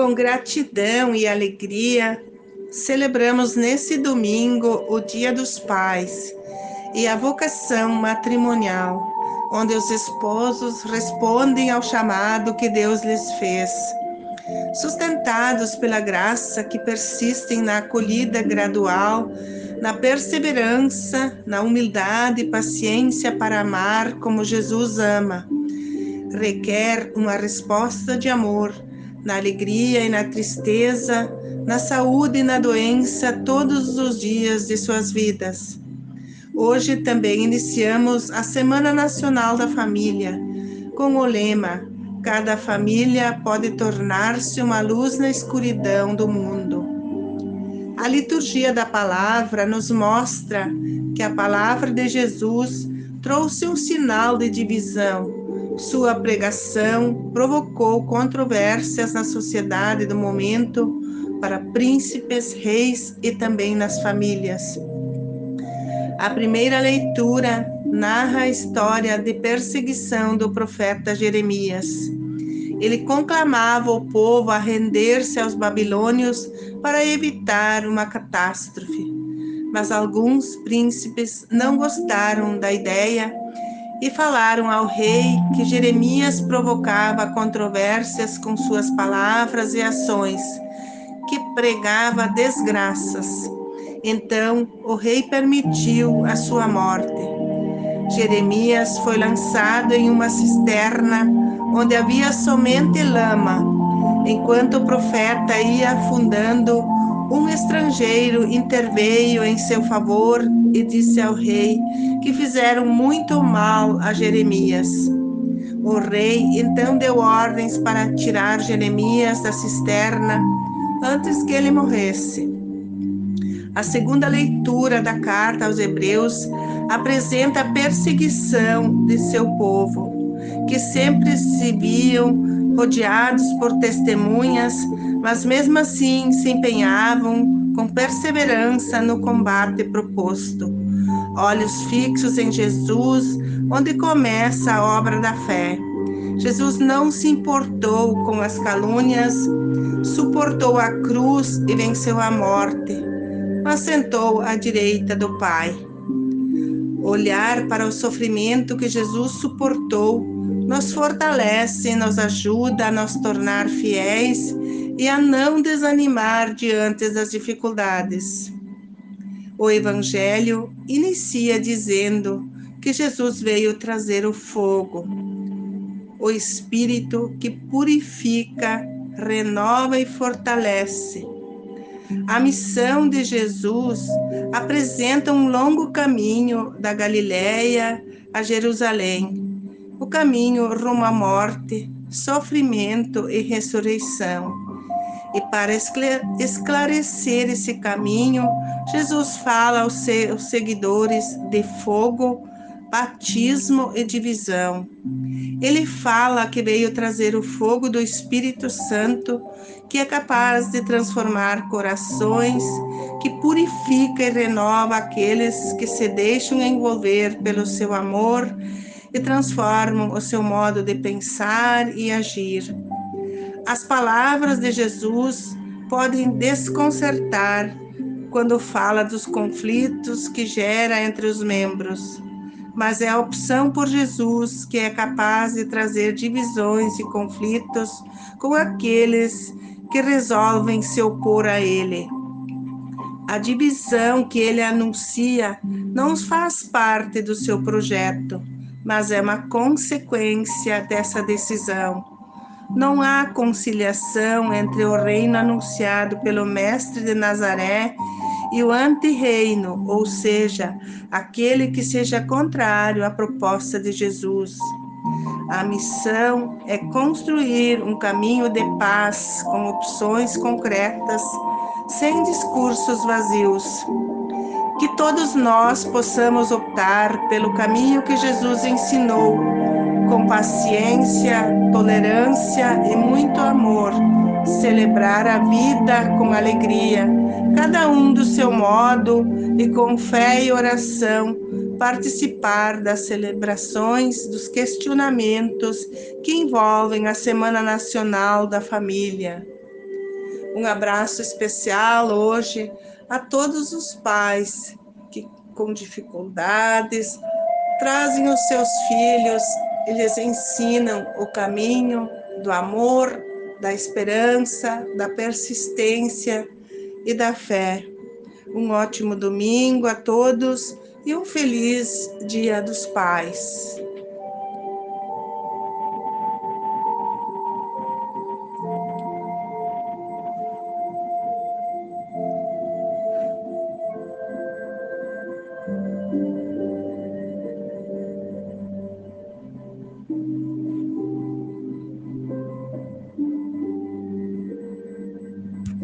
Com gratidão e alegria, celebramos nesse domingo o Dia dos Pais e a vocação matrimonial, onde os esposos respondem ao chamado que Deus lhes fez. Sustentados pela graça que persistem na acolhida gradual, na perseverança, na humildade e paciência para amar como Jesus ama. Requer uma resposta de amor, na alegria e na tristeza, na saúde e na doença, todos os dias de suas vidas. Hoje também iniciamos a Semana Nacional da Família, com o lema: Cada família pode tornar-se uma luz na escuridão do mundo. A liturgia da palavra nos mostra que a palavra de Jesus trouxe um sinal de divisão. Sua pregação provocou controvérsias na sociedade do momento para príncipes, reis e também nas famílias. A primeira leitura narra a história de perseguição do profeta Jeremias. Ele conclamava o povo a render-se aos babilônios para evitar uma catástrofe. Mas alguns príncipes não gostaram da ideia e falaram ao rei que Jeremias provocava controvérsias com suas palavras e ações, que pregava desgraças. Então o rei permitiu a sua morte. Jeremias foi lançado em uma cisterna onde havia somente lama. Enquanto o profeta ia afundando, um estrangeiro interveio em seu favor e disse ao rei que fizeram muito mal a Jeremias. O rei então deu ordens para tirar Jeremias da cisterna antes que ele morresse. A segunda leitura da carta aos Hebreus apresenta a perseguição de seu povo, que sempre se viam rodeados por testemunhas, mas mesmo assim se empenhavam com perseverança no combate proposto. Olhos fixos em Jesus, onde começa a obra da fé. Jesus não se importou com as calúnias, suportou a cruz e venceu a morte assentou à direita do Pai. Olhar para o sofrimento que Jesus suportou nos fortalece, nos ajuda a nos tornar fiéis e a não desanimar diante das dificuldades. O Evangelho inicia dizendo que Jesus veio trazer o fogo, o Espírito que purifica, renova e fortalece a missão de Jesus apresenta um longo caminho da Galiléia a Jerusalém, o caminho rumo à morte, sofrimento e ressurreição. E para esclarecer esse caminho, Jesus fala aos seus seguidores de fogo, batismo e divisão. Ele fala que veio trazer o fogo do Espírito Santo, que é capaz de transformar corações, que purifica e renova aqueles que se deixam envolver pelo seu amor e transformam o seu modo de pensar e agir. As palavras de Jesus podem desconcertar quando fala dos conflitos que gera entre os membros mas é a opção por Jesus que é capaz de trazer divisões e conflitos com aqueles que resolvem se opor a Ele. A divisão que ele anuncia não faz parte do seu projeto, mas é uma consequência dessa decisão. Não há conciliação entre o reino anunciado pelo Mestre de Nazaré e o antirreino, ou seja, aquele que seja contrário à proposta de Jesus. A missão é construir um caminho de paz com opções concretas, sem discursos vazios. Que todos nós possamos optar pelo caminho que Jesus ensinou, com paciência, tolerância e muito amor, celebrar a vida com alegria cada um do seu modo e com fé e oração, participar das celebrações, dos questionamentos que envolvem a Semana Nacional da Família. Um abraço especial hoje a todos os pais que, com dificuldades, trazem os seus filhos e lhes ensinam o caminho do amor, da esperança, da persistência e da fé. Um ótimo domingo a todos e um feliz Dia dos Pais.